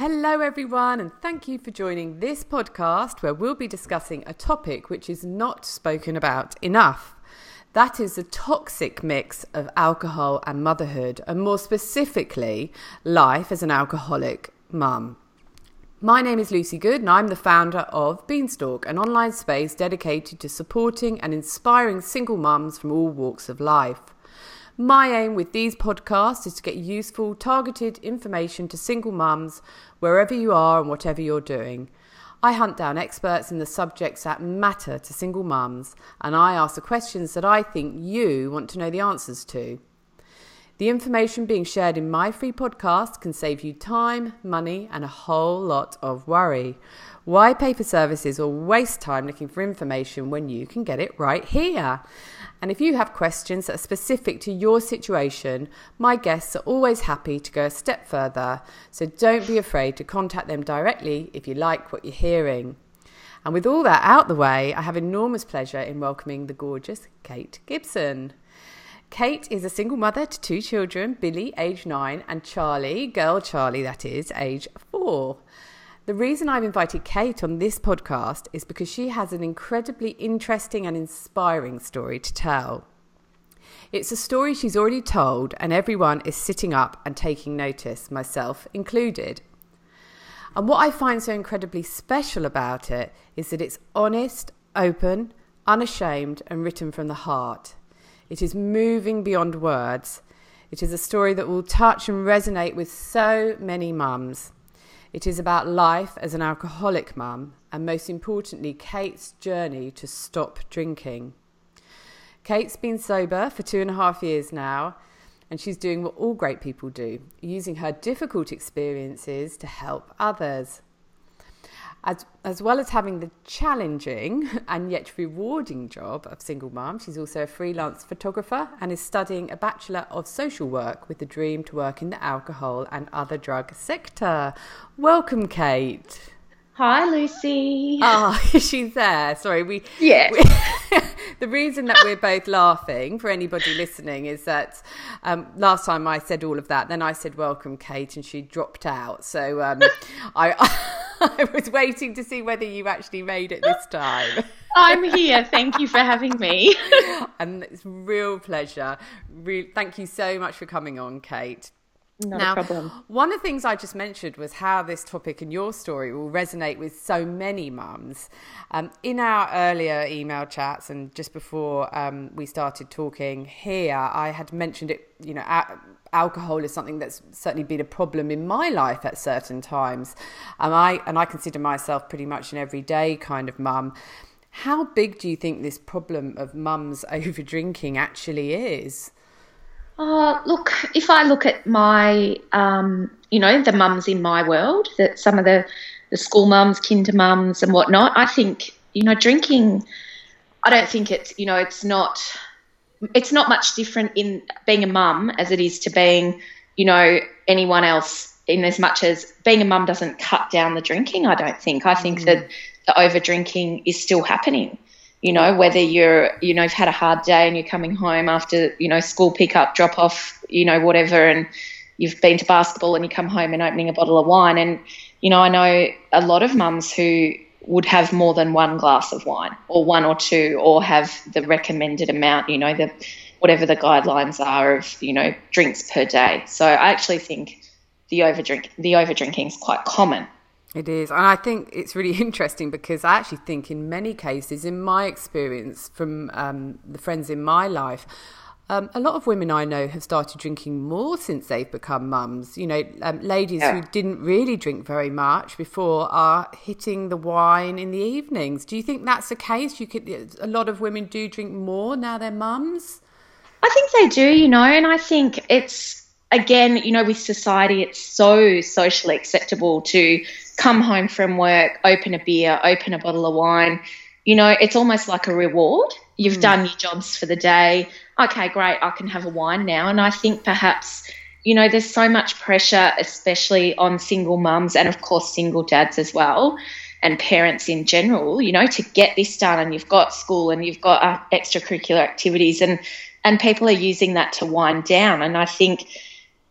Hello, everyone, and thank you for joining this podcast where we'll be discussing a topic which is not spoken about enough. That is the toxic mix of alcohol and motherhood, and more specifically, life as an alcoholic mum. My name is Lucy Good, and I'm the founder of Beanstalk, an online space dedicated to supporting and inspiring single mums from all walks of life. My aim with these podcasts is to get useful, targeted information to single mums wherever you are and whatever you're doing. I hunt down experts in the subjects that matter to single mums and I ask the questions that I think you want to know the answers to. The information being shared in my free podcast can save you time, money, and a whole lot of worry. Why pay for services or waste time looking for information when you can get it right here? And if you have questions that are specific to your situation, my guests are always happy to go a step further. So don't be afraid to contact them directly if you like what you're hearing. And with all that out the way, I have enormous pleasure in welcoming the gorgeous Kate Gibson. Kate is a single mother to two children, Billy, age nine, and Charlie, girl Charlie, that is, age four. The reason I've invited Kate on this podcast is because she has an incredibly interesting and inspiring story to tell. It's a story she's already told, and everyone is sitting up and taking notice, myself included. And what I find so incredibly special about it is that it's honest, open, unashamed, and written from the heart. It is moving beyond words. It is a story that will touch and resonate with so many mums. It is about life as an alcoholic mum, and most importantly, Kate's journey to stop drinking. Kate's been sober for two and a half years now, and she's doing what all great people do, using her difficult experiences to help others. As, as well as having the challenging and yet rewarding job of single mum, she's also a freelance photographer and is studying a Bachelor of Social Work with the dream to work in the alcohol and other drug sector. Welcome, Kate. Hi, Lucy. Ah, oh, she's there. Sorry, we. Yeah. We, the reason that we're both laughing for anybody listening is that um, last time I said all of that, then I said welcome, Kate, and she dropped out. So um, I, I was waiting to see whether you actually made it this time. I'm here. Thank you for having me. and it's real pleasure. Re- thank you so much for coming on, Kate. Not now, problem. One of the things I just mentioned was how this topic and your story will resonate with so many mums. Um, in our earlier email chats and just before um, we started talking here, I had mentioned it, you know, a- alcohol is something that's certainly been a problem in my life at certain times. And I, and I consider myself pretty much an everyday kind of mum. How big do you think this problem of mums over drinking actually is? Uh, look, if I look at my, um, you know, the mums in my world, that some of the, the school mums, kinder mums, and whatnot, I think, you know, drinking. I don't think it's, you know, it's not, it's not much different in being a mum as it is to being, you know, anyone else. In as much as being a mum doesn't cut down the drinking, I don't think. I think mm. that the over drinking is still happening you know, whether you're, you know, you've had a hard day and you're coming home after, you know, school pickup, drop off, you know, whatever, and you've been to basketball and you come home and opening a bottle of wine. And, you know, I know a lot of mums who would have more than one glass of wine or one or two or have the recommended amount, you know, the whatever the guidelines are of, you know, drinks per day. So I actually think the over drink the over drinking is quite common. It is. And I think it's really interesting because I actually think, in many cases, in my experience from um, the friends in my life, um, a lot of women I know have started drinking more since they've become mums. You know, um, ladies yeah. who didn't really drink very much before are hitting the wine in the evenings. Do you think that's the case? You could, a lot of women do drink more now they're mums. I think they do, you know, and I think it's again, you know, with society, it's so socially acceptable to come home from work, open a beer, open a bottle of wine. You know, it's almost like a reward. You've mm. done your jobs for the day. Okay, great, I can have a wine now. And I think perhaps, you know, there's so much pressure, especially on single mums and, of course, single dads as well, and parents in general, you know, to get this done. And you've got school and you've got uh, extracurricular activities, and, and people are using that to wind down. And I think,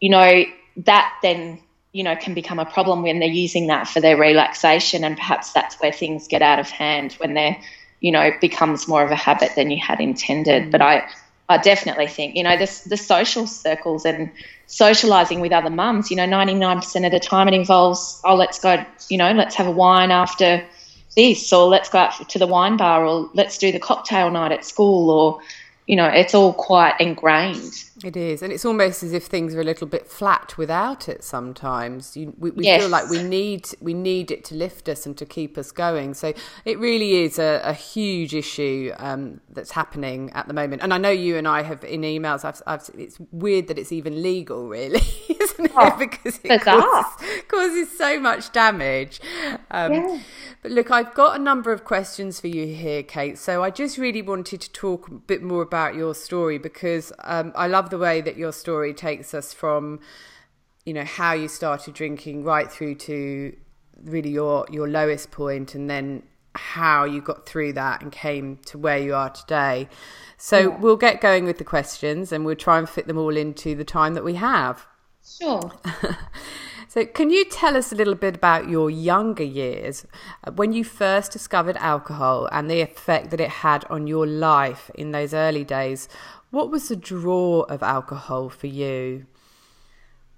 you know, that then you know, can become a problem when they're using that for their relaxation, and perhaps that's where things get out of hand when they're, you know, becomes more of a habit than you had intended. Mm. But I, I definitely think, you know, the the social circles and socializing with other mums, you know, 99% of the time it involves, oh, let's go, you know, let's have a wine after this, or let's go out to the wine bar, or let's do the cocktail night at school, or, you know, it's all quite ingrained. It is, and it's almost as if things are a little bit flat without it. Sometimes you, we, we yes. feel like we need we need it to lift us and to keep us going. So it really is a, a huge issue um, that's happening at the moment. And I know you and I have in emails. I've, I've it's weird that it's even legal, really, isn't it? Oh, because it causes, causes, so much damage. Um, yeah. But look, I've got a number of questions for you here, Kate. So I just really wanted to talk a bit more about your story because um, I love the way that your story takes us from, you know, how you started drinking right through to really your your lowest point, and then how you got through that and came to where you are today. So yeah. we'll get going with the questions, and we'll try and fit them all into the time that we have. Sure. So, can you tell us a little bit about your younger years uh, when you first discovered alcohol and the effect that it had on your life in those early days? What was the draw of alcohol for you?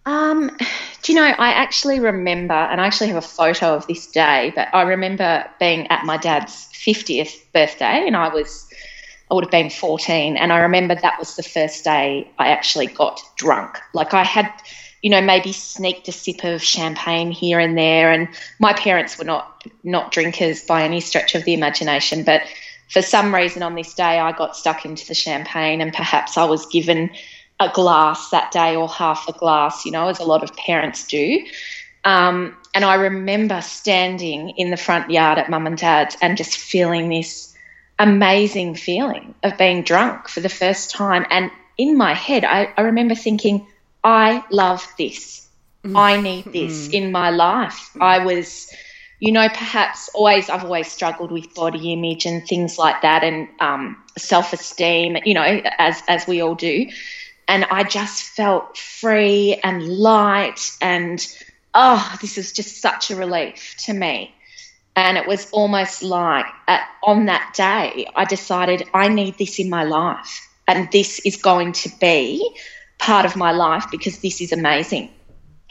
Um, do you know, I actually remember, and I actually have a photo of this day, but I remember being at my dad's 50th birthday, and I was, I would have been 14, and I remember that was the first day I actually got drunk. Like I had you know, maybe sneaked a sip of champagne here and there. And my parents were not not drinkers by any stretch of the imagination, but for some reason on this day I got stuck into the champagne, and perhaps I was given a glass that day or half a glass, you know, as a lot of parents do. Um, and I remember standing in the front yard at mum and dad's and just feeling this amazing feeling of being drunk for the first time. And in my head, I, I remember thinking, I love this. Mm. I need this mm. in my life. I was, you know, perhaps always, I've always struggled with body image and things like that and um, self esteem, you know, as, as we all do. And I just felt free and light and, oh, this is just such a relief to me. And it was almost like at, on that day, I decided I need this in my life. And this is going to be part of my life because this is amazing.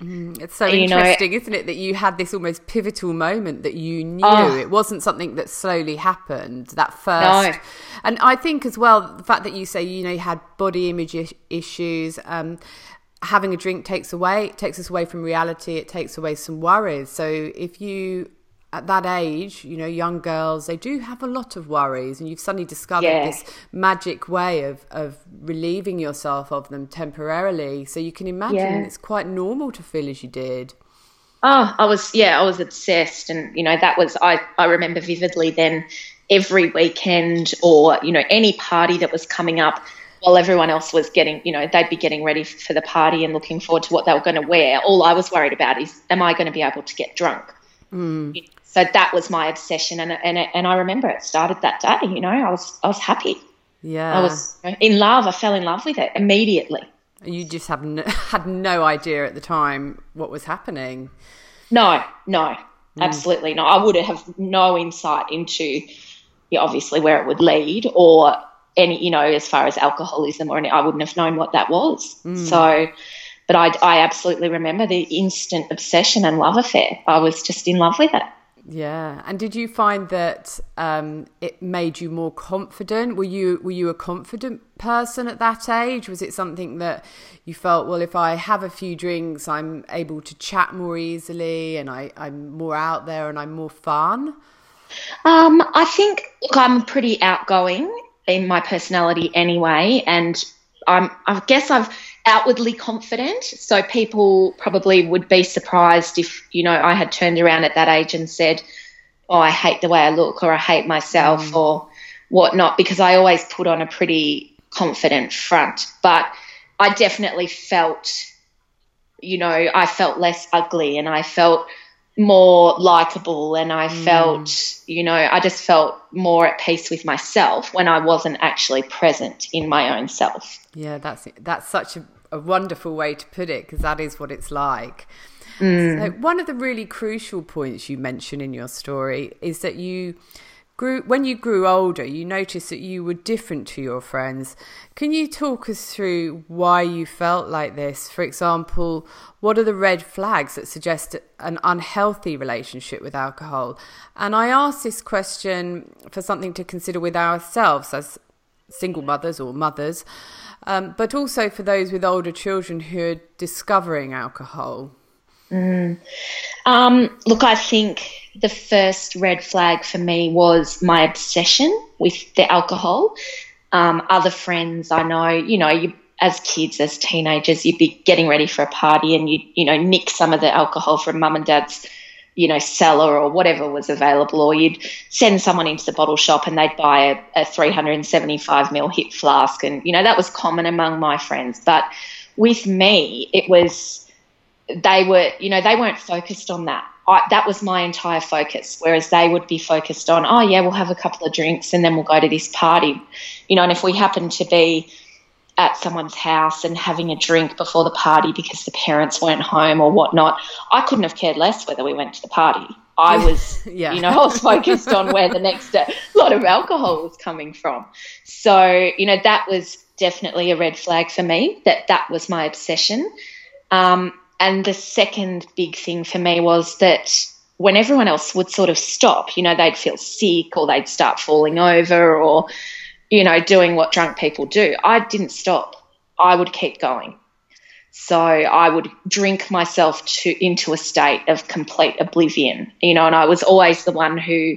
Mm, it's so you interesting, know, isn't it, that you had this almost pivotal moment that you knew oh, it wasn't something that slowly happened. That first, no. and I think as well the fact that you say you know you had body image issues. Um, having a drink takes away takes us away from reality. It takes away some worries. So if you at that age, you know, young girls, they do have a lot of worries, and you've suddenly discovered yeah. this magic way of, of relieving yourself of them temporarily. So you can imagine yeah. it's quite normal to feel as you did. Oh, I was, yeah, I was obsessed. And, you know, that was, I, I remember vividly then every weekend or, you know, any party that was coming up while everyone else was getting, you know, they'd be getting ready for the party and looking forward to what they were going to wear. All I was worried about is, am I going to be able to get drunk? Mm so that was my obsession and and and I remember it started that day you know I was I was happy. Yeah. I was in love I fell in love with it immediately. You just have no, had no idea at the time what was happening. No no mm. absolutely not. I would have no insight into obviously where it would lead or any you know as far as alcoholism or any I wouldn't have known what that was. Mm. so but I, I absolutely remember the instant obsession and love affair. I was just in love with it yeah, and did you find that um, it made you more confident? Were you were you a confident person at that age? Was it something that you felt, well, if I have a few drinks, I'm able to chat more easily, and I, I'm more out there, and I'm more fun? Um, I think look, I'm pretty outgoing in my personality anyway, and I'm I guess I've outwardly confident. So people probably would be surprised if, you know, I had turned around at that age and said, Oh, I hate the way I look or I hate myself mm. or whatnot, because I always put on a pretty confident front. But I definitely felt, you know, I felt less ugly and I felt more likable and I mm. felt, you know, I just felt more at peace with myself when I wasn't actually present in my own self. Yeah, that's that's such a, a wonderful way to put it because that is what it's like. Mm. So one of the really crucial points you mention in your story is that you grew when you grew older you noticed that you were different to your friends. Can you talk us through why you felt like this? For example what are the red flags that suggest an unhealthy relationship with alcohol? And i ask this question for something to consider with ourselves as single mothers or mothers um, but also for those with older children who are discovering alcohol. Mm. um, look i think the first red flag for me was my obsession with the alcohol. Um, other friends I know, you know, you as kids, as teenagers, you'd be getting ready for a party and you you know nick some of the alcohol from mum and dad's you know cellar or whatever was available, or you'd send someone into the bottle shop and they'd buy a, a 375 ml hip flask, and you know that was common among my friends. But with me, it was they were you know they weren't focused on that I, that was my entire focus. Whereas they would be focused on, oh yeah, we'll have a couple of drinks and then we'll go to this party, you know. And if we happen to be at someone's house and having a drink before the party because the parents weren't home or whatnot, I couldn't have cared less whether we went to the party. I was, yeah. you know, I was focused on where the next uh, lot of alcohol was coming from. So, you know, that was definitely a red flag for me. That that was my obsession. Um, and the second big thing for me was that when everyone else would sort of stop, you know, they'd feel sick or they'd start falling over or, you know, doing what drunk people do, I didn't stop. I would keep going. So I would drink myself to into a state of complete oblivion, you know, and I was always the one who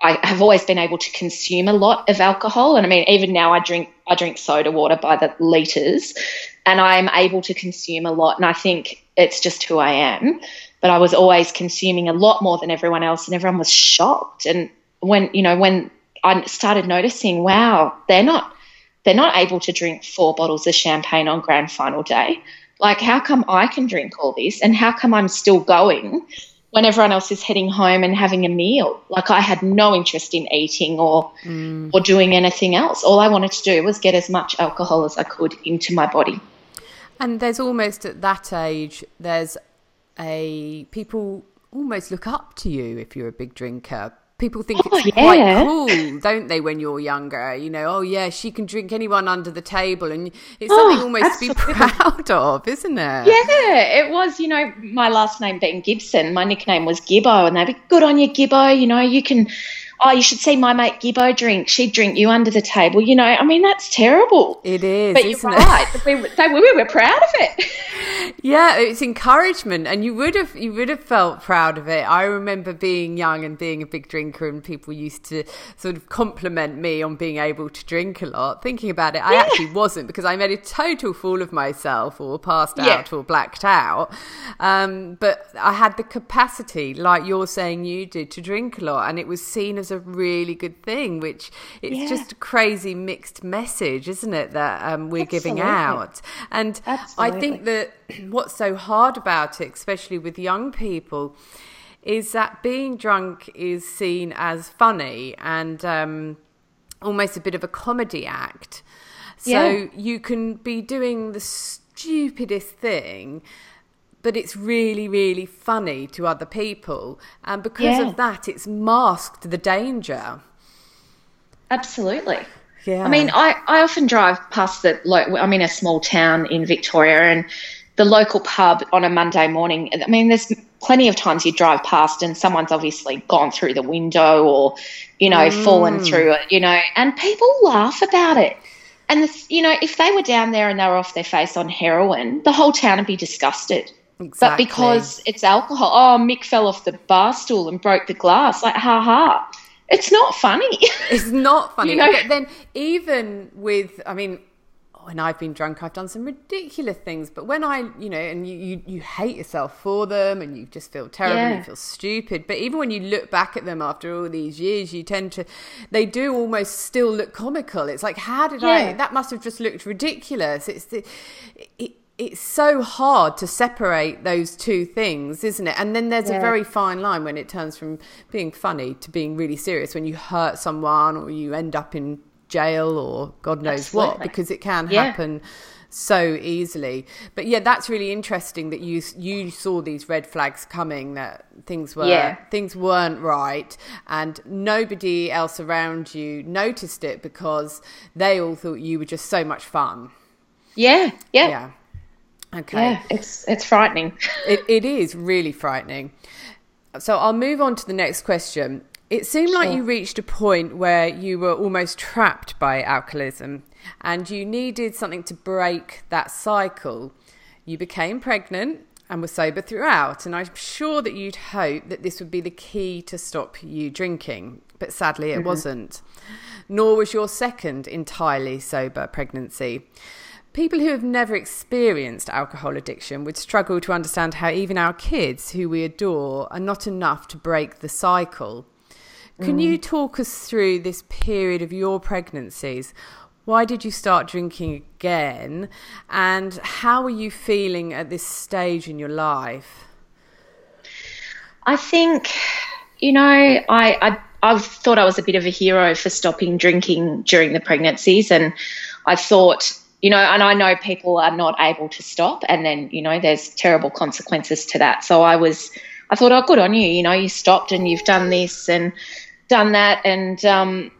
I have always been able to consume a lot of alcohol. And I mean, even now I drink I drink soda water by the liters and I'm able to consume a lot. And I think it's just who I am. But I was always consuming a lot more than everyone else, and everyone was shocked. And when you know when I started noticing, wow, they're not they're not able to drink four bottles of champagne on grand final day. Like, how come I can drink all this, and how come I'm still going when everyone else is heading home and having a meal? Like, I had no interest in eating or mm. or doing anything else. All I wanted to do was get as much alcohol as I could into my body. And there's almost at that age, there's a people almost look up to you if you're a big drinker. People think oh, it's yeah. quite cool, don't they, when you're younger? You know, oh yeah, she can drink anyone under the table, and it's oh, something oh, almost absolutely. to be proud of, isn't it? Yeah, it was. You know, my last name being Gibson, my nickname was Gibbo, and they'd be good on you, Gibbo. You know, you can oh, you should see my mate Gibbo drink. She'd drink you under the table. You know, I mean, that's terrible. It is. But you're right. we, they, we were proud of it. Yeah, it's encouragement, and you would have you would have felt proud of it. I remember being young and being a big drinker, and people used to sort of compliment me on being able to drink a lot. Thinking about it, I yeah. actually wasn't because I made a total fool of myself, or passed out, or blacked out. Um, but I had the capacity, like you're saying you did, to drink a lot, and it was seen as a really good thing, which it's yeah. just a crazy mixed message, isn't it, that um, we're Absolutely. giving out? And Absolutely. I think that what's so hard about it, especially with young people, is that being drunk is seen as funny and um, almost a bit of a comedy act. So yeah. you can be doing the stupidest thing but it's really, really funny to other people. And because yeah. of that, it's masked the danger. Absolutely. Yeah. I mean, I, I often drive past the, lo- I'm in a small town in Victoria, and the local pub on a Monday morning. I mean, there's plenty of times you drive past and someone's obviously gone through the window or, you know, mm. fallen through it, you know, and people laugh about it. And, the, you know, if they were down there and they were off their face on heroin, the whole town would be disgusted. Exactly. But because it's alcohol, oh, Mick fell off the bar stool and broke the glass. Like, ha ha. It's not funny. It's not funny. you know? But then, even with, I mean, when I've been drunk, I've done some ridiculous things. But when I, you know, and you, you, you hate yourself for them and you just feel terrible, yeah. you feel stupid. But even when you look back at them after all these years, you tend to, they do almost still look comical. It's like, how did yeah. I, that must have just looked ridiculous. It's the, it, it's so hard to separate those two things, isn't it? And then there's yeah. a very fine line when it turns from being funny to being really serious when you hurt someone or you end up in jail or God knows Absolutely. what, because it can yeah. happen so easily. But yeah, that's really interesting that you you saw these red flags coming that things were Yeah. things weren't right and nobody else around you noticed it because they all thought you were just so much fun. Yeah, yeah, yeah. Yeah. Okay. it's it's frightening. It, it is really frightening. So I'll move on to the next question. It seemed like you reached a point where you were almost trapped by alcoholism and you needed something to break that cycle. You became pregnant and were sober throughout, and I'm sure that you'd hoped that this would be the key to stop you drinking, but sadly it mm-hmm. wasn't. Nor was your second entirely sober pregnancy. People who have never experienced alcohol addiction would struggle to understand how even our kids, who we adore, are not enough to break the cycle. Can mm. you talk us through this period of your pregnancies? Why did you start drinking again? And how are you feeling at this stage in your life? I think, you know, I, I I thought I was a bit of a hero for stopping drinking during the pregnancies, and I thought, you know, and I know people are not able to stop, and then you know, there's terrible consequences to that. So I was, I thought, oh, good on you, you know, you stopped and you've done this and done that, and um,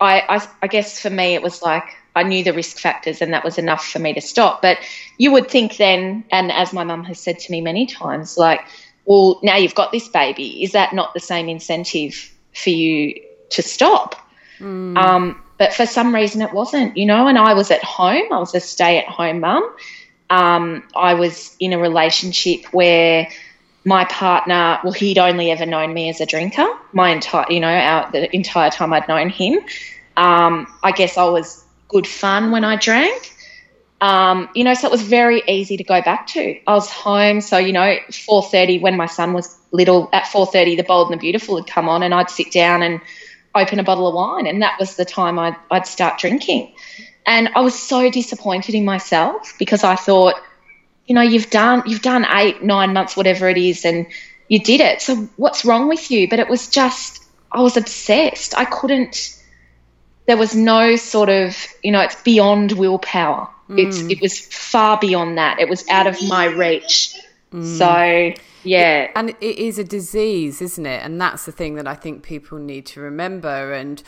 I, I, I guess for me it was like I knew the risk factors and that was enough for me to stop. But you would think then, and as my mum has said to me many times, like, well, now you've got this baby, is that not the same incentive for you to stop? Um, but for some reason it wasn't, you know, and I was at home, I was a stay at home mum. Um, I was in a relationship where my partner, well, he'd only ever known me as a drinker. My entire, you know, our, the entire time I'd known him. Um, I guess I was good fun when I drank. Um, you know, so it was very easy to go back to. I was home, so you know, four thirty when my son was little. At four thirty, The Bold and the Beautiful had come on, and I'd sit down and open a bottle of wine, and that was the time I'd, I'd start drinking. And I was so disappointed in myself because I thought, you know, you've done you've done eight, nine months, whatever it is, and you did it. So what's wrong with you? But it was just I was obsessed. I couldn't. There was no sort of, you know, it's beyond willpower. It's mm. it was far beyond that. It was out of my reach. Mm. So yeah, And it is a disease, isn't it? And that's the thing that I think people need to remember. And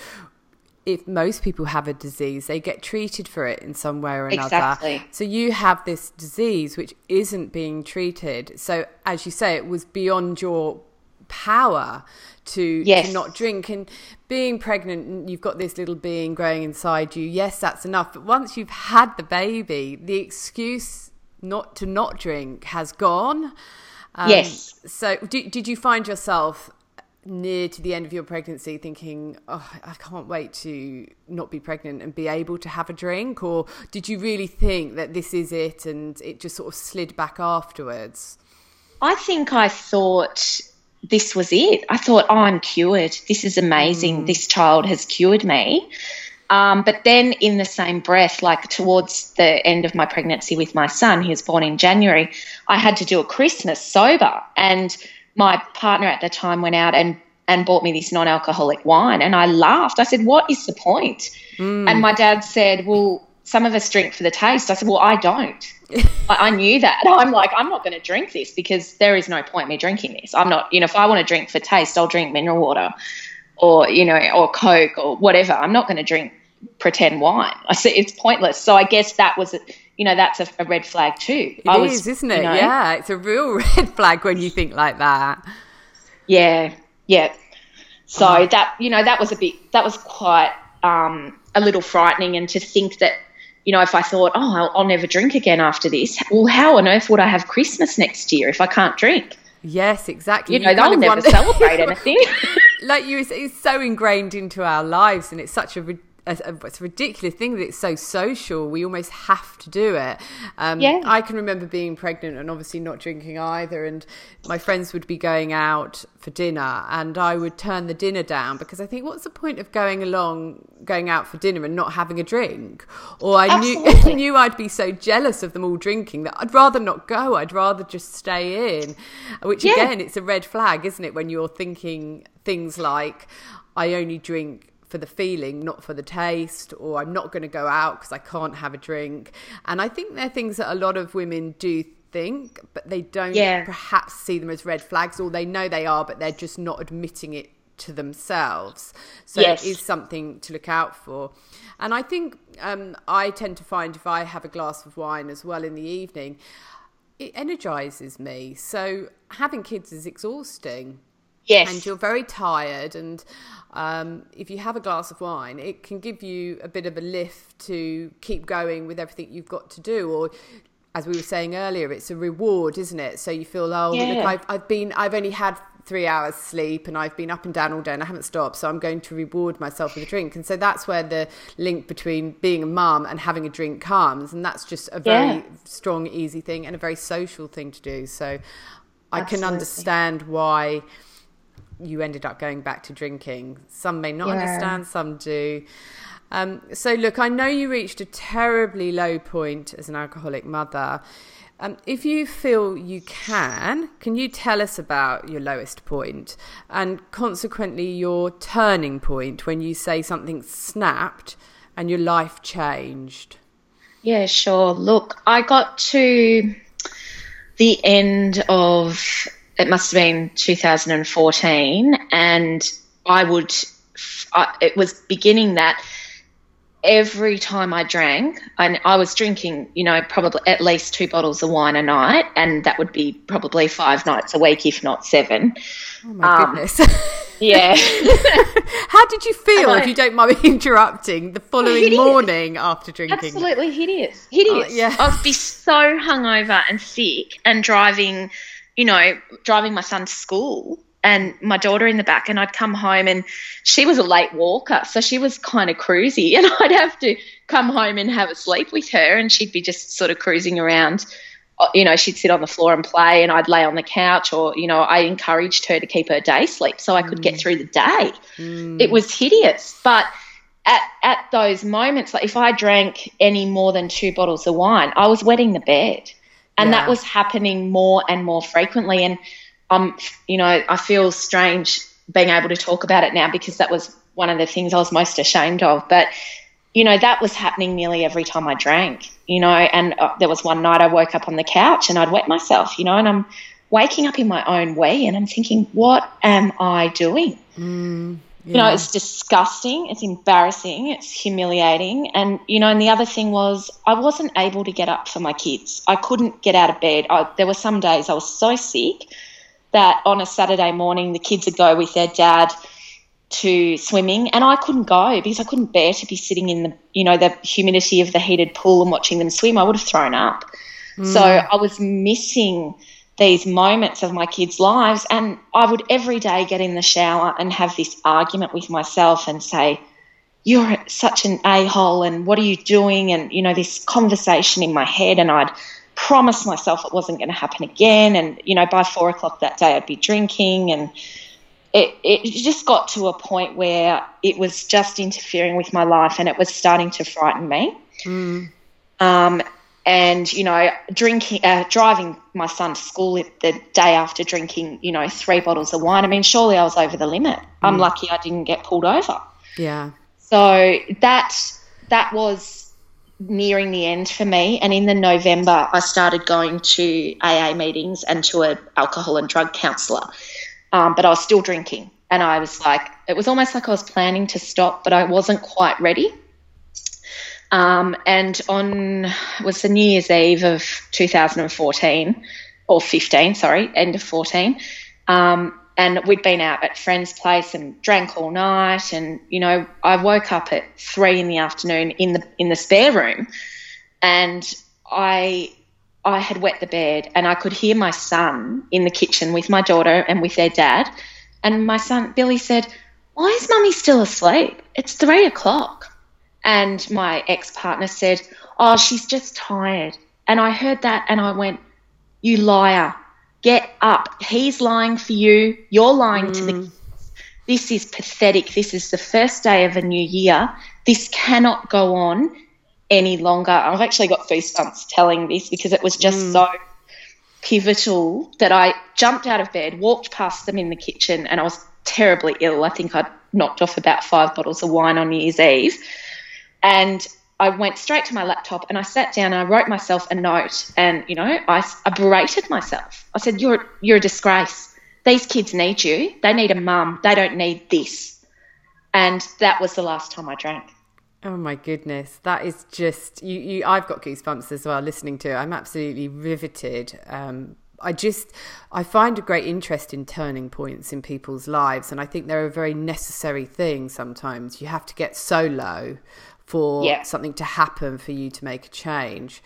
if most people have a disease, they get treated for it in some way or another. Exactly. So you have this disease which isn't being treated. So as you say, it was beyond your power to, Yes. to not drink and being pregnant and you've got this little being growing inside you yes that's enough but once you've had the baby the excuse not to not drink has gone um, Yes. so did, did you find yourself near to the end of your pregnancy thinking oh i can't wait to not be pregnant and be able to have a drink or did you really think that this is it and it just sort of slid back afterwards I think I thought this was it. I thought, oh, I'm cured. This is amazing. This child has cured me. Um, but then, in the same breath, like towards the end of my pregnancy with my son, he was born in January, I had to do a Christmas sober. And my partner at the time went out and, and bought me this non alcoholic wine. And I laughed. I said, What is the point? And my dad said, Well, some of us drink for the taste. I said, Well, I don't. I, I knew that. I'm like, I'm not going to drink this because there is no point me drinking this. I'm not, you know, if I want to drink for taste, I'll drink mineral water or, you know, or Coke or whatever. I'm not going to drink pretend wine. I said it's pointless. So I guess that was, you know, that's a, a red flag too. It is, I was, isn't you it know, yeah it's a real red flag when you think like that Yeah, yeah. So that you know that was a bit that was quite um, a little frightening, and to think that you know if I thought oh I'll, I'll never drink again after this, well how on earth would I have Christmas next year if I can't drink? Yes, exactly. You know kind they'll never wonder- celebrate anything. like you, it's, it's so ingrained into our lives, and it's such a, a, a it's a ridiculous thing that it's so social. We almost have to do it. Um, Yeah. I can remember being pregnant and obviously not drinking either, and my friends would be going out for dinner, and I would turn the dinner down because I think, what's the point of going along, going out for dinner and not having a drink? Or I knew knew I'd be so jealous of them all drinking that I'd rather not go. I'd rather just stay in. Which Yeah. again, it's a red flag, isn't it? When you're thinking things like, I only drink for the feeling, not for the taste, or I'm not going to go out because I can't have a drink. And I think they're things that a lot of women do think, but they don't Yeah. perhaps see them as red flags, or they know they are, but they're just not admitting it to themselves. So Yes. it is something to look out for. And I think um, I tend to find if I have a glass of wine as well in the evening, it energizes me. So having kids is exhausting Yes. and you're very tired and um, if you have a glass of wine it can give you a bit of a lift to keep going with everything you've got to do or as we were saying earlier it's a reward isn't it so you feel oh Yeah. look I've, I've been i've only had three hours sleep and i've been up and down all day and i haven't stopped so i'm going to reward myself with a drink and so that's where the link between being a mum and having a drink comes and that's just a very Yeah. strong easy thing and a very social thing to do so i can understand why you ended up going back to drinking. Some may not Yeah. understand, some do. Um, so, look, I know you reached a terribly low point as an alcoholic mother. Um, if you feel you can, can you tell us about your lowest point and consequently your turning point when you say something snapped and your life changed? Yeah, sure. Look, I got to the end of it must have been 2014, and I would, I, it was beginning that every time I drank, and I was drinking, you know, probably at least two bottles of wine a night, and that would be probably five nights a week, if not seven. Oh my Um, goodness. Yeah. How did you feel, I- if you don't mind me interrupting, the following Hideous. morning after drinking? Absolutely hideous. Hideous. Oh, yeah. I'd be so hungover and sick and driving, you know, driving my son to school and my daughter in the back. And I'd come home and she was a late walker. So she was kind of cruisy. And I'd have to come home and have a sleep with her. And she'd be just sort of cruising around. Uh, You know, she'd sit on the floor and play, and I'd lay on the couch, or, you know, I encouraged her to keep her day sleep so I could get through the day. It was hideous. But at, at those moments, like if I drank any more than two bottles of wine, I was wetting the bed. And Yeah. that was happening more and more frequently. And um, you know, I feel strange being able to talk about it now because that was one of the things I was most ashamed of. But you know, that was happening nearly every time I drank, you know, and uh, there was one night I woke up on the couch and I'd wet myself, you know, and I'm waking up in my own way and I'm thinking, what am I doing? You know, it's disgusting, it's embarrassing, it's humiliating. And, you know, and the other thing was I wasn't able to get up for my kids. I couldn't get out of bed. I, there were some days I was so sick that on a Saturday morning the kids would go with their dad to swimming and I couldn't go because I couldn't bear to be sitting in the you know the humidity of the heated pool and watching them swim I would have thrown up so mm. I was missing these moments of my kids lives and I would every day get in the shower and have this argument with myself and say you're such an a-hole and what are you doing and you know this conversation in my head and I'd promise myself it wasn't going to happen again and you know by four o'clock that day I'd be drinking and it, it just got to a point where it was just interfering with my life and it was starting to frighten me. Um, and, you know, drinking, uh, driving my son to school the day after drinking, you know, three bottles of wine. I mean, surely I was over the limit. I'm lucky I didn't get pulled over. Yeah. So that that was nearing the end for me. And in the November, I started going to AA meetings and to an alcohol and drug counsellor. Um, but I was still drinking, and I was like, it was almost like I was planning to stop, but I wasn't quite ready. Um, and on was the New Year's Eve of 2014 or 15, sorry, end of 14. Um, and we'd been out at friend's place and drank all night. And you know, I woke up at three in the afternoon in the in the spare room, and I I had wet the bed, and I could hear my son in the kitchen with my daughter and with their dad. And my son Billy said, "Why is Mummy still asleep? It's three o'clock." And my ex partner said, Oh, she's just tired. And I heard that and I went, You liar. Get up. He's lying for you. You're lying to the kids. This is pathetic. This is the first day of a new year. This cannot go on any longer. I've actually got goosebumps telling this because it was just mm. so pivotal that I jumped out of bed, walked past them in the kitchen, and I was terribly ill. I think I'd knocked off about five bottles of wine on New Year's Eve. And I went straight to my laptop and I sat down and I wrote myself a note and, you know, I, I berated myself. I said, you're, you're a disgrace. These kids need you. They need a mum. They don't need this. And that was the last time I drank. Oh my goodness, that is just you. you I've got goosebumps as well listening to it. I'm absolutely riveted. Um, I just I find a great interest in turning points in people's lives, and I think they're a very necessary thing. Sometimes you have to get so low for yeah. something to happen for you to make a change.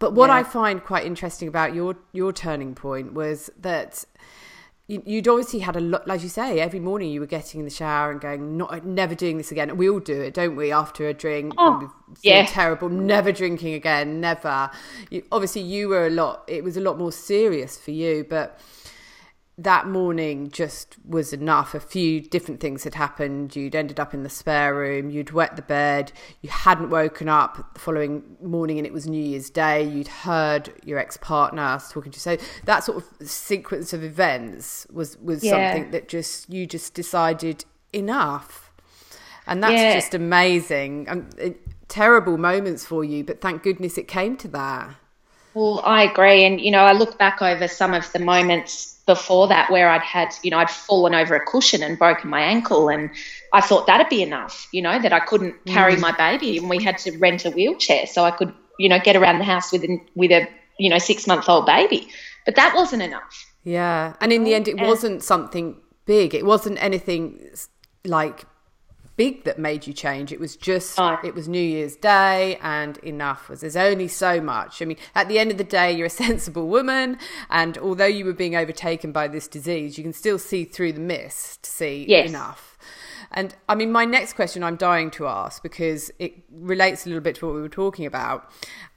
But what yeah. I find quite interesting about your your turning point was that you'd obviously had a lot, as you say, every morning you were getting in the shower and going, not never doing this again. We all do it, don't we? After a drink, oh, yeah, terrible, never drinking again, never. You, obviously, you were a lot. It was a lot more serious for you, but that morning just was enough. A few different things had happened. You'd ended up in the spare room, you'd wet the bed, you hadn't woken up the following morning and it was New Year's Day. You'd heard your ex partner talking to you. So that sort of sequence of events was, was yeah. something that just you just decided enough. And that's yeah. just amazing. Um, it, terrible moments for you, but thank goodness it came to that. Well, I agree. And, you know, I look back over some of the moments before that where I'd had, you know, I'd fallen over a cushion and broken my ankle. And I thought that'd be enough, you know, that I couldn't carry mm. my baby and we had to rent a wheelchair so I could, you know, get around the house with, with a, you know, six month old baby. But that wasn't enough. Yeah. And in the end, it wasn't something big. It wasn't anything like big that made you change. It was just oh. it was New Year's Day and enough was there's only so much. I mean, at the end of the day you're a sensible woman and although you were being overtaken by this disease, you can still see through the mist to see yes. enough. And I mean, my next question I'm dying to ask because it relates a little bit to what we were talking about.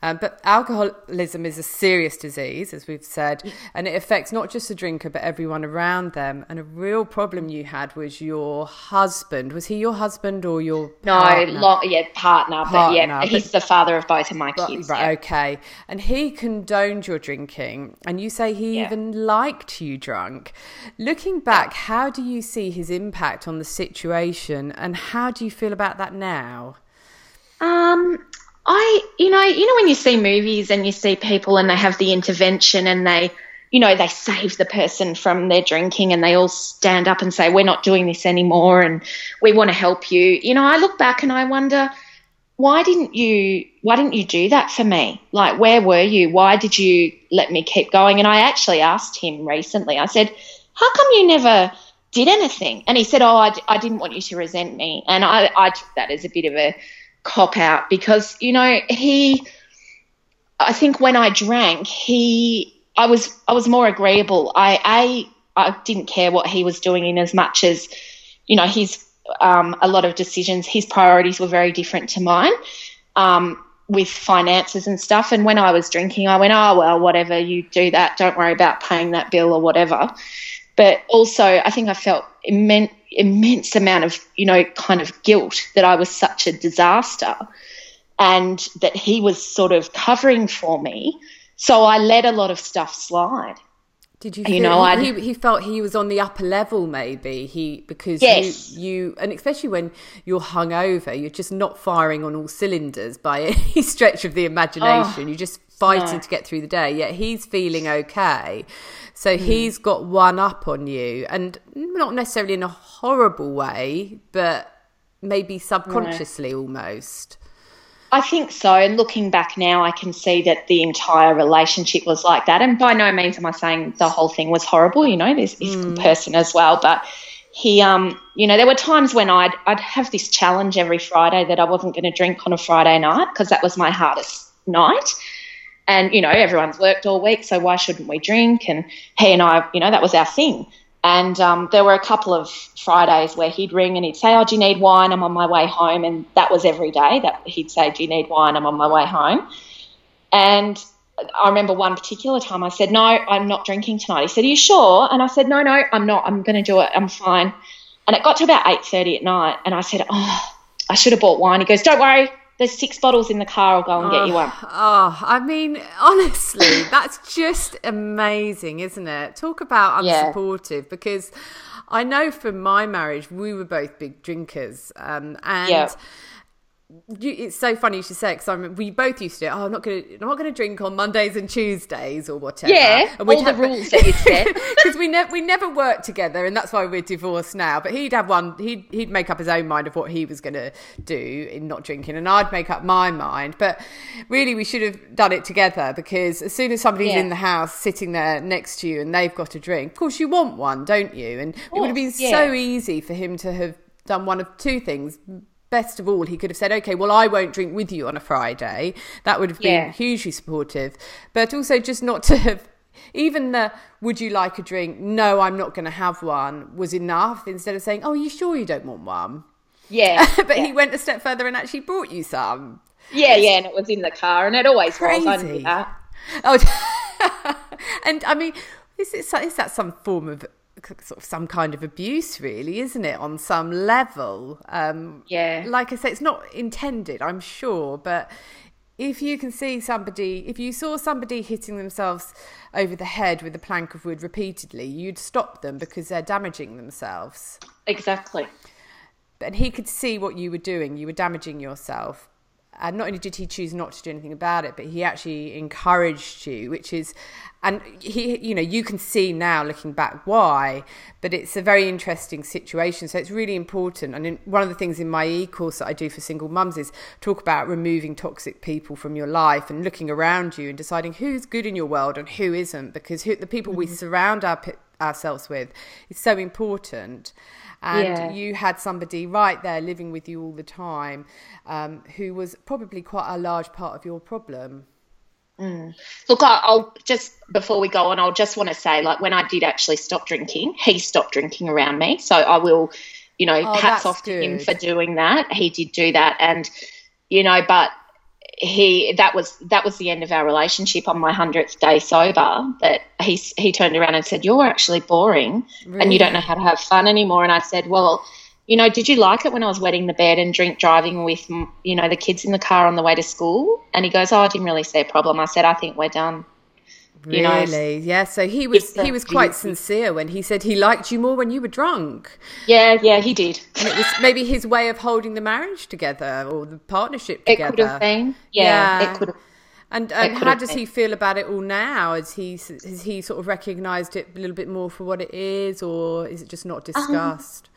Um, but alcoholism is a serious disease, as we've said, and it affects not just the drinker, but everyone around them. And a real problem you had was your husband. Was he your husband or your partner? No, long, yeah, partner, partner. But yeah, he's the father of both of my kids. Right, yeah. okay. And he condoned your drinking, and you say he yeah. even liked you drunk. Looking back, how do you see his impact on the situation, and how do you feel about that now? Um, I, you know, you know when you see movies and you see people and they have the intervention and they, you know, they save the person from their drinking and they all stand up and say, "We're not doing this anymore and we want to help you." You know, I look back and I wonder, why didn't you why didn't you do that for me? Like where were you? Why did you let me keep going? And I actually asked him recently. I said, "How come you never did anything?" And he said, "Oh, I, I didn't want you to resent me." And I I took that as a bit of a cop out because you know he I think when I drank he I was I was more agreeable. I I I didn't care what he was doing in as much as you know his um, a lot of decisions. His priorities were very different to mine um, with finances and stuff. And when I was drinking I went oh well whatever you do that. Don't worry about paying that bill or whatever but also I think I felt immense immense amount of, you know, kind of guilt that I was such a disaster and that he was sort of covering for me. So I let a lot of stuff slide. Did you? You know, he, he, felt he was on the upper level, maybe he because yes. you, you and especially when you're hungover, you're just not firing on all cylinders by any stretch of the imagination. Oh, you're just fighting no. to get through the day. Yet he's feeling okay, so mm. he's got one up on you, and not necessarily in a horrible way, but maybe subconsciously no. almost. I think so. And looking back now, I can see that the entire relationship was like that. And by no means am I saying the whole thing was horrible. You know, there's this mm. person as well, but he, um, you know, there were times when I'd I'd have this challenge every Friday that I wasn't going to drink on a Friday night because that was my hardest night. And, you know, everyone's worked all week, so why shouldn't we drink? And he and I, you know, that was our thing. And um, there were a couple of Fridays where he'd ring and he'd say, Oh, do you need wine? I'm on my way home. And that was every day that he'd say, Do you need wine? I'm on my way home. And I remember one particular time I said, No, I'm not drinking tonight. He said, Are you sure? And I said, No, no, I'm not. I'm going to do it. I'm fine. And it got to about 8.30 at night and I said, Oh, I should have bought wine. He goes, Don't worry. There's six bottles in the car. I'll go and get you one. Oh, I mean, honestly, that's just amazing, isn't it? Talk about Yeah. unsupportive because I know from my marriage we were both big drinkers, um, and. Yeah. You, it's so funny you should say because I we both used to. do, Oh, I'm not gonna, I'm not gonna drink on Mondays and Tuesdays or whatever. Yeah, and all the rules that you set. because we never we never worked together, and that's why we're divorced now. But he'd have one. He'd he'd make up his own mind of what he was going to do in not drinking, and I'd make up my mind. But really, we should have done it together because as soon as somebody's Yeah. in the house sitting there next to you and they've got a drink, of course you want one, don't you? And it would have been yeah. so easy for him to have done one of two things. Best of all, he could have said, "Okay, well, I won't drink with you on a Friday." That would have been Yeah. hugely supportive, but also just not to have even the "Would you like a drink?" No, I'm not going to have one was enough. Instead of saying, "Oh, you sure you don't want one?" Yeah, but yeah. he went a step further and actually brought you some. yeah, yeah, and it was in the car, and it always was. I knew Crazy. that. Oh, and I mean, is it is that some form of sort of some kind of abuse, really, isn't it? On some level, um, Yeah. Like I say, it's not intended, I'm sure, but if you can see somebody, if you saw somebody hitting themselves over the head with a plank of wood repeatedly, you'd stop them because they're damaging themselves. Exactly. And he could see what you were doing. You were damaging yourself. And not only did he choose not to do anything about it, but he actually encouraged you, which is, and he, you know, you can see now looking back why, but it's a very interesting situation. So it's really important. And in, one of the things in my e course that I do for single mums is talk about removing toxic people from your life and looking around you and deciding who's good in your world and who isn't, because who, the people we surround our, ourselves with is so important and Yeah. you had somebody right there living with you all the time um, who was probably quite a large part of your problem. Mm. Look, I- I'll just before we go on, I'll just want to say, like, when I did actually stop drinking, he stopped drinking around me. So I will, you know, Oh, hats off to him for doing that. He did do that, and you know, but he that was that was the end of our relationship on my hundredth day sober. That he he turned around and said, "You're actually boring, and you don't know how to have fun anymore." And I said, "Well." You know, did you like it when I was wetting the bed and drink driving with, you know, the kids in the car on the way to school? And he goes, "Oh, I didn't really see a problem." I said, "I think we're done." You know, Really? yeah. So he was he was quite sincere when he said he liked you more when you were drunk. Yeah, yeah, he did. And it was maybe his way of holding the marriage together or the partnership together. It could have been. Yeah, Yeah. it could have. And, how does been. he feel about it all now? Has he has he sort of recognised it a little bit more for what it is, or is it just Um, not discussed?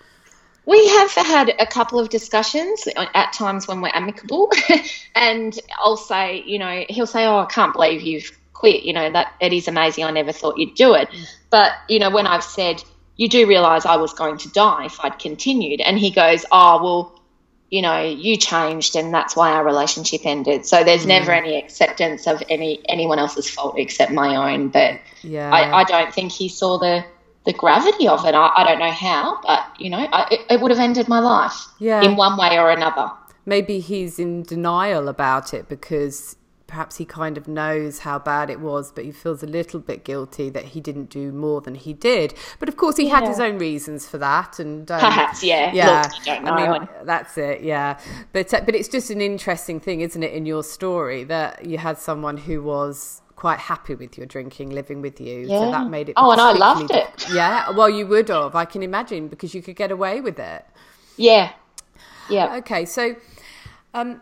We have had a couple of discussions at times when we're amicable, and I'll say, you know, he'll say, "Oh, I can't believe you've quit." You know that it is amazing. I never thought you'd do it, mm. but you know, when I've said, "You do realise I was going to die if I'd continued," and he goes, "Oh, well." You know, you changed, and that's why our relationship ended. So there's mm. never any acceptance of any anyone else's fault except my own. But Yeah. I, I don't think he saw the the gravity of it. I, I don't know how, but you know, I, it, it would have ended my life Yeah. in one way or another. maybe he's in denial about it because perhaps he kind of knows how bad it was, but he feels a little bit guilty that he didn't do more than he did. But of course, he had his own reasons for that, and um, Perhaps, yeah. yeah. Look. I mean, that's it, yeah. But uh, but it's just an interesting thing, isn't it, in your story that you had someone who was quite happy with your drinking, living with you, so that made it. Oh, and I loved it. Yeah, well, you would have, I can imagine, because you could get away with it. yeah, yeah. Okay, so um,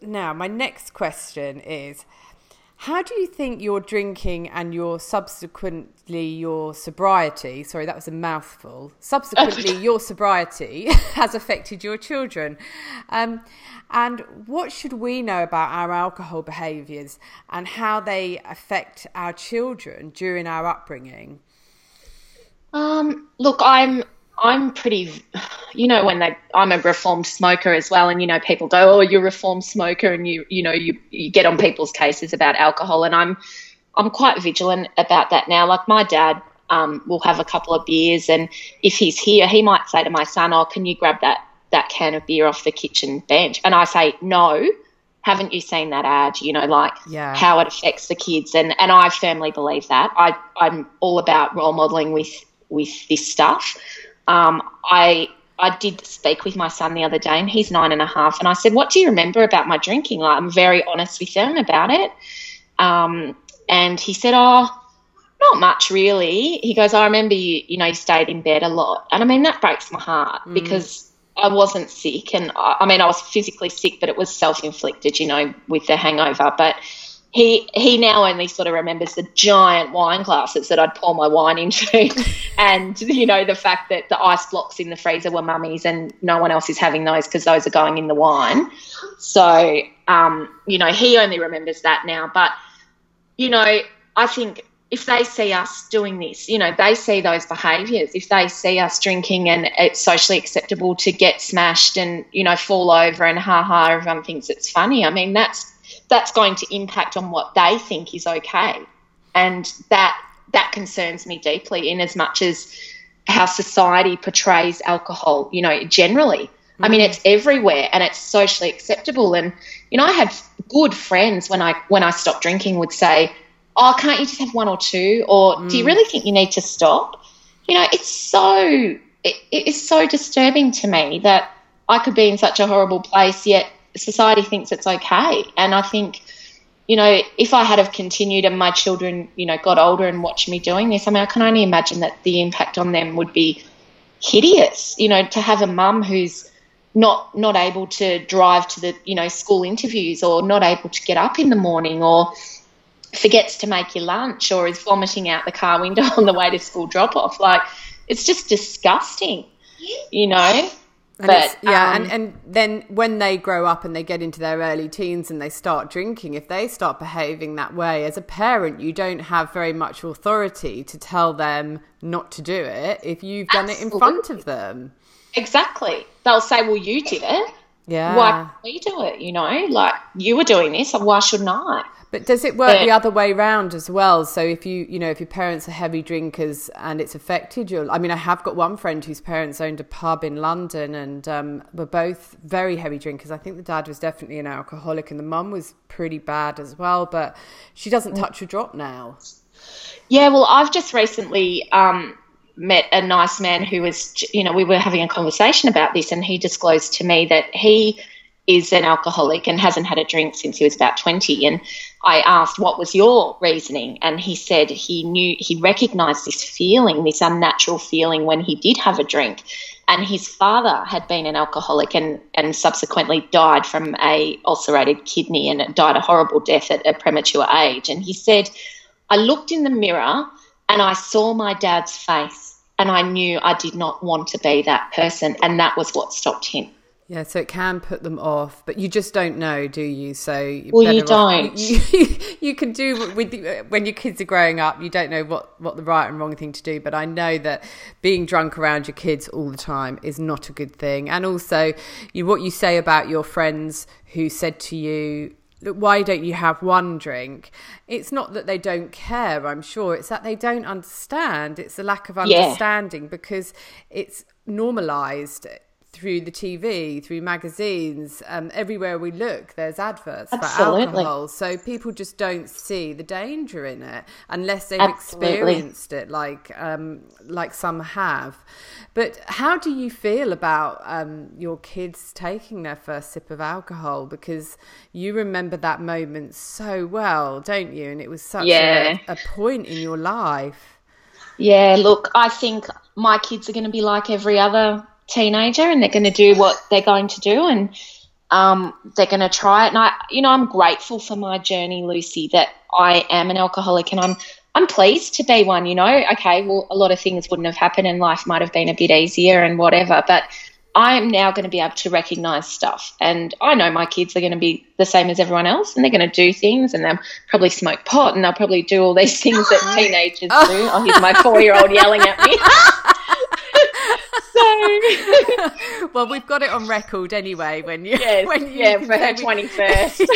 now my next question is how do you think your drinking and your subsequently your sobriety, sorry, that was a mouthful, subsequently your sobriety has affected your children? Um, and what should we know about our alcohol behaviours and how they affect our children during our upbringing? Um, look, I'm I'm pretty, you know, when they I'm a reformed smoker as well, and you know, people go, "Oh, you're a reformed smoker," and you you know, you you get on people's cases about alcohol, and I'm I'm quite vigilant about that now. Like my dad. Um, will have a couple of beers, and if he's here, he might say to my son, "Oh, can you grab that that can of beer off the kitchen bench?" And I say, "No, haven't you seen that ad? You know, like Yeah. how it affects the kids, and and I firmly believe that. I I'm all about role modeling with with this stuff. Um, I I did speak with my son the other day, and he's nine and a half. And I said, "What do you remember about my drinking?" Like, I'm very honest with him about it. Um, and he said, "Oh, not much really." He goes, "I remember you. You know, you stayed in bed a lot." And I mean, that breaks my heart mm. because I wasn't sick, and I, I mean, I was physically sick, but it was self-inflicted. You know, with the hangover, but he he now only sort of remembers the giant wine glasses that I'd pour my wine into, and you know the fact that the ice blocks in the freezer were mummies, and no one else is having those because those are going in the wine. So um, you know he only remembers that now. But you know I think if they see us doing this, you know they see those behaviours. If they see us drinking and it's socially acceptable to get smashed and you know fall over and ha ha, everyone thinks it's funny. I mean that's that's going to impact on what they think is okay. And that that concerns me deeply in as much as how society portrays alcohol, you know, generally. Mm. I mean, mm. it's everywhere and it's socially acceptable. And, you know, I had good friends when I when I stopped drinking would say, Oh, can't you just have one or two? Or mm. do you mm. really think you need to stop? You know, it's so it, it is so disturbing to me that I could be in such a horrible place yet society thinks it's okay. And I think, you know, if I had have continued and my children, you know, got older and watched me doing this, I mean, I can only imagine that the impact on them would be hideous. You know, to have a mum who's not not able to drive to the you know school interviews or not able to get up in the morning or forgets to make your lunch or is vomiting out the car window on the way to school drop off like it's just disgusting you know and but yeah, um, and, and then when they grow up and they get into their early teens and they start drinking, if they start behaving that way, as a parent, you don't have very much authority to tell them not to do it if you've done absolutely. it in front of them. Exactly. They'll say, Well, you did it. Yeah. Why we do it? You know, like you were doing this, why shouldn't I? But does it work but, the other way round as well? So if you, you know, if your parents are heavy drinkers and it's affected you, I mean, I have got one friend whose parents owned a pub in London and um, were both very heavy drinkers. I think the dad was definitely an alcoholic and the mum was pretty bad as well, but she doesn't touch a drop now. Yeah, well, I've just recently um, met a nice man who was, you know, we were having a conversation about this and he disclosed to me that he is an alcoholic and hasn't had a drink since he was about 20. And I asked, What was your reasoning? And he said he knew, he recognized this feeling, this unnatural feeling when he did have a drink. And his father had been an alcoholic and, and subsequently died from a ulcerated kidney and died a horrible death at a premature age. And he said, I looked in the mirror and I saw my dad's face and I knew I did not want to be that person. And that was what stopped him. Yeah, so it can put them off, but you just don't know, do you? So well, you don't. You, you, you, can do with uh, when your kids are growing up. You don't know what what the right and wrong thing to do, but I know that being drunk around your kids all the time is not a good thing. And also, you, what you say about your friends who said to you, "Look, why don't you have one drink?" It's not that they don't care. I'm sure it's that they don't understand. It's a lack of understanding yeah. because it's normalized through the TV, through magazines, um, everywhere we look, there's adverts Absolutely. for alcohol. So people just don't see the danger in it unless they've Absolutely. experienced it, like um, like some have. But how do you feel about um, your kids taking their first sip of alcohol? Because you remember that moment so well, don't you? And it was such yeah. a, a point in your life. Yeah, look, I think my kids are going to be like every other teenager and they're going to do what they're going to do and um, they're going to try it. And I, you know, I'm grateful for my journey, Lucy, that I am an alcoholic and I'm I'm pleased to be one. You know, okay, well, a lot of things wouldn't have happened and life might have been a bit easier and whatever, but I am now going to be able to recognize stuff. And I know my kids are going to be the same as everyone else and they're going to do things and they'll probably smoke pot and they'll probably do all these things that teenagers do. Oh, here's my four year old yelling at me. so well we've got it on record anyway when you yes, when you yeah for her 21st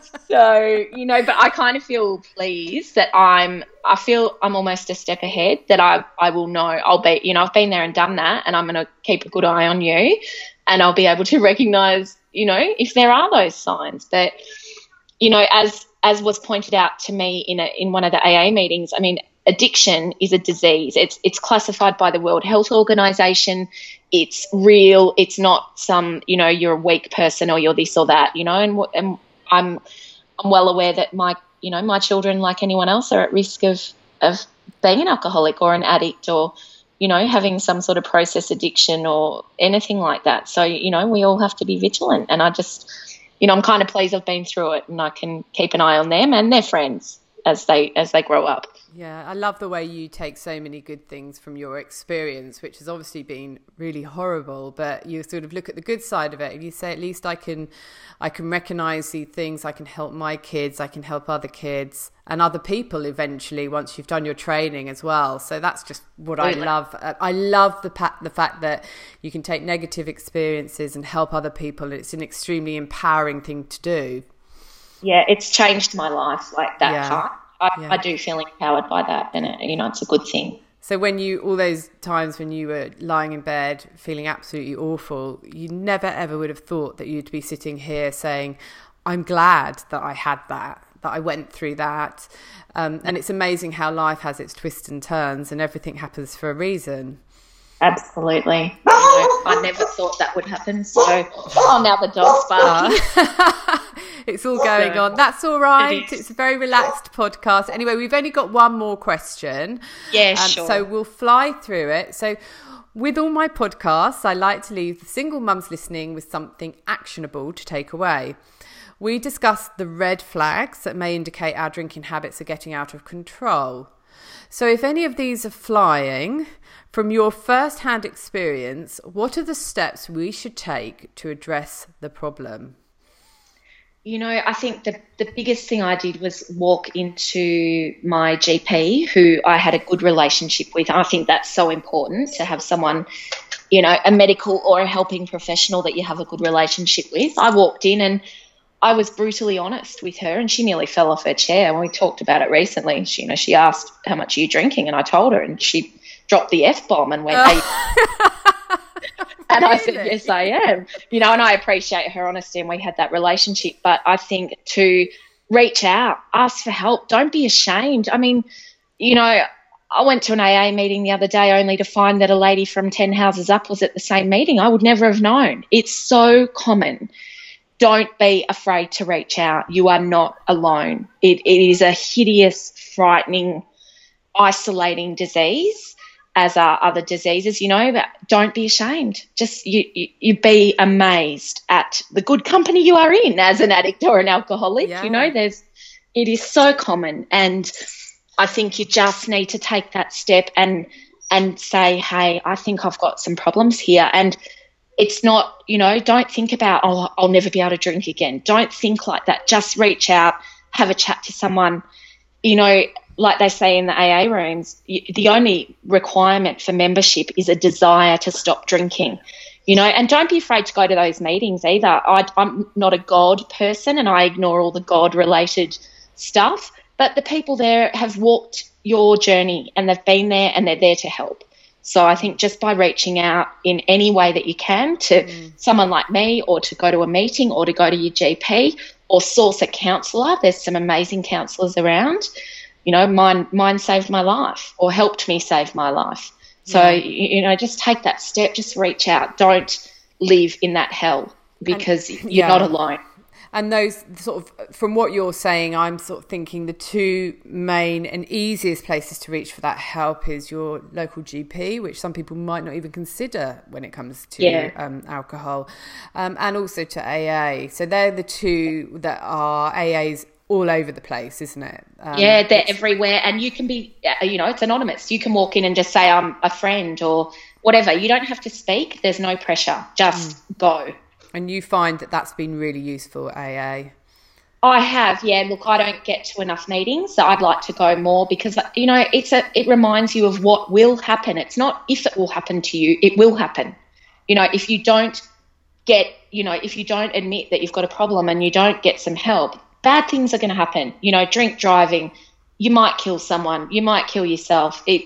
so you know but i kind of feel pleased that i'm i feel i'm almost a step ahead that i i will know i'll be you know i've been there and done that and i'm going to keep a good eye on you and i'll be able to recognize you know if there are those signs. But you know as as was pointed out to me in a in one of the aa meetings i mean addiction is a disease. It's it's classified by the World Health Organization. It's real. It's not some you know you're a weak person or you're this or that. You know, and, and I'm I'm well aware that my you know my children, like anyone else, are at risk of of being an alcoholic or an addict or you know having some sort of process addiction or anything like that. So you know we all have to be vigilant. And I just you know I'm kind of pleased I've been through it and I can keep an eye on them and their friends as they as they grow up. Yeah, I love the way you take so many good things from your experience, which has obviously been really horrible, but you sort of look at the good side of it and you say at least I can I can recognize these things, I can help my kids, I can help other kids and other people eventually once you've done your training as well. So that's just what I love. Uh, I love the pa- the fact that you can take negative experiences and help other people. It's an extremely empowering thing to do. Yeah, it's changed my life like that yeah. part I, yeah. I do feel empowered by that, and it, you know, it's a good thing. So when you all those times when you were lying in bed feeling absolutely awful, you never ever would have thought that you'd be sitting here saying, "I'm glad that I had that." That I went through that, um, and it's amazing how life has its twists and turns, and everything happens for a reason. Absolutely. Know, I never thought that would happen. So, oh, now the dog's barking. it's all going on. That's all right. It it's a very relaxed podcast. Anyway, we've only got one more question. Yeah, um, sure. So we'll fly through it. So, with all my podcasts, I like to leave the single mums listening with something actionable to take away. We discussed the red flags that may indicate our drinking habits are getting out of control. So, if any of these are flying, from your first hand experience, what are the steps we should take to address the problem? You know, I think the, the biggest thing I did was walk into my GP, who I had a good relationship with. I think that's so important to have someone, you know, a medical or a helping professional that you have a good relationship with. I walked in and I was brutally honest with her, and she nearly fell off her chair. When we talked about it recently, she, you know, she asked how much are you drinking, and I told her, and she dropped the f bomb and went. And I said, Yes, I am. You know, and I appreciate her honesty and we had that relationship. But I think to reach out, ask for help, don't be ashamed. I mean, you know, I went to an AA meeting the other day only to find that a lady from 10 houses up was at the same meeting. I would never have known. It's so common. Don't be afraid to reach out. You are not alone. It, it is a hideous, frightening, isolating disease as are other diseases, you know, but don't be ashamed. Just you, you, you, be amazed at the good company you are in as an addict or an alcoholic. Yeah. You know, there's, it is so common. And I think you just need to take that step and, and say, hey, I think I've got some problems here. And it's not, you know, don't think about, oh, I'll never be able to drink again. Don't think like that. Just reach out, have a chat to someone, you know, like they say in the AA rooms, the only requirement for membership is a desire to stop drinking. You know, and don't be afraid to go to those meetings either. I, I'm not a God person and I ignore all the God related stuff, but the people there have walked your journey and they've been there and they're there to help. So I think just by reaching out in any way that you can to mm. someone like me or to go to a meeting or to go to your GP or source a counsellor, there's some amazing counsellors around you know, mine mine saved my life or helped me save my life. So yeah. you know, just take that step, just reach out. Don't live in that hell because and, you're yeah. not alone. And those sort of, from what you're saying, I'm sort of thinking the two main and easiest places to reach for that help is your local GP, which some people might not even consider when it comes to yeah. um, alcohol, um, and also to AA. So they're the two that are AA's all over the place, isn't it? Um, yeah, they're everywhere, and you can be, uh, you know, it's anonymous. You can walk in and just say, "I'm a friend" or whatever. You don't have to speak. There's no pressure. Just mm. go. And you find that that's been really useful, AA. I have, yeah. Look, I don't get to enough meetings, so I'd like to go more because you know it's a it reminds you of what will happen. It's not if it will happen to you; it will happen. You know, if you don't get, you know, if you don't admit that you've got a problem and you don't get some help, bad things are going to happen. You know, drink driving, you might kill someone, you might kill yourself. It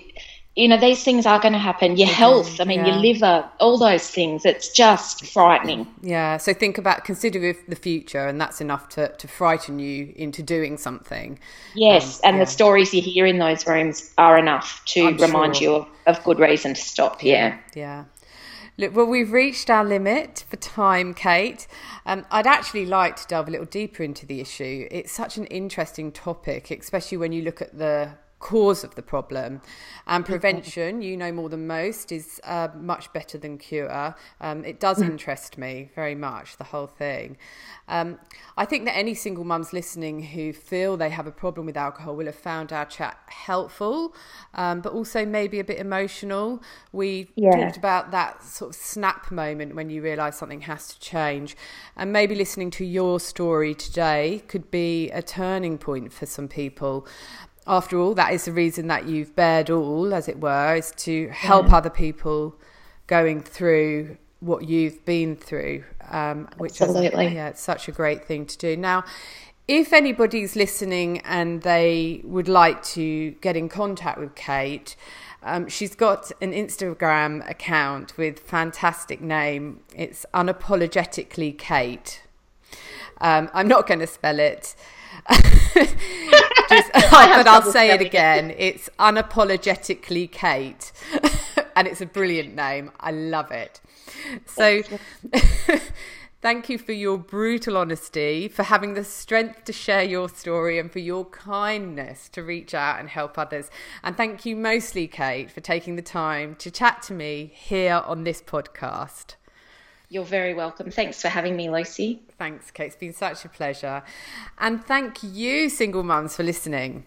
you know, these things are going to happen. Your health, I mean, yeah. your liver, all those things. It's just frightening. Yeah. So think about, consider the future, and that's enough to, to frighten you into doing something. Yes. Um, and yeah. the stories you hear in those rooms are enough to I'm remind sure. you of, of good reason to stop. Yeah. Yeah. Look, well, we've reached our limit for time, Kate. Um, I'd actually like to delve a little deeper into the issue. It's such an interesting topic, especially when you look at the cause of the problem. And prevention, you know more than most, is uh, much better than cure. Um, it does mm. interest me very much, the whole thing. Um, I think that any single mums listening who feel they have a problem with alcohol will have found our chat helpful, um, but also maybe a bit emotional. We yeah. talked about that sort of snap moment when you realise something has to change. And maybe listening to your story today could be a turning point for some people after all, that is the reason that you've bared all, as it were, is to help yeah. other people going through what you've been through. Um, which Absolutely. Is, yeah, it's such a great thing to do. Now, if anybody's listening and they would like to get in contact with Kate, um, she's got an Instagram account with fantastic name. It's unapologetically Kate. Um, I'm not going to spell it. Just, but I'll say it again. It's unapologetically Kate, and it's a brilliant name. I love it. So. Thank you for your brutal honesty, for having the strength to share your story, and for your kindness to reach out and help others. And thank you mostly, Kate, for taking the time to chat to me here on this podcast. You're very welcome. Thanks for having me, Lucy. Thanks, Kate. It's been such a pleasure. And thank you, single mums, for listening.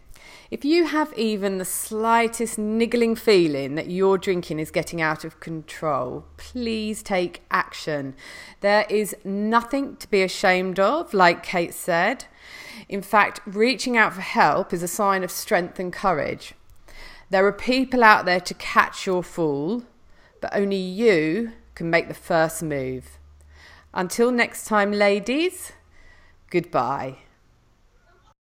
If you have even the slightest niggling feeling that your drinking is getting out of control, please take action. There is nothing to be ashamed of, like Kate said. In fact, reaching out for help is a sign of strength and courage. There are people out there to catch your fall, but only you can make the first move. Until next time, ladies, goodbye.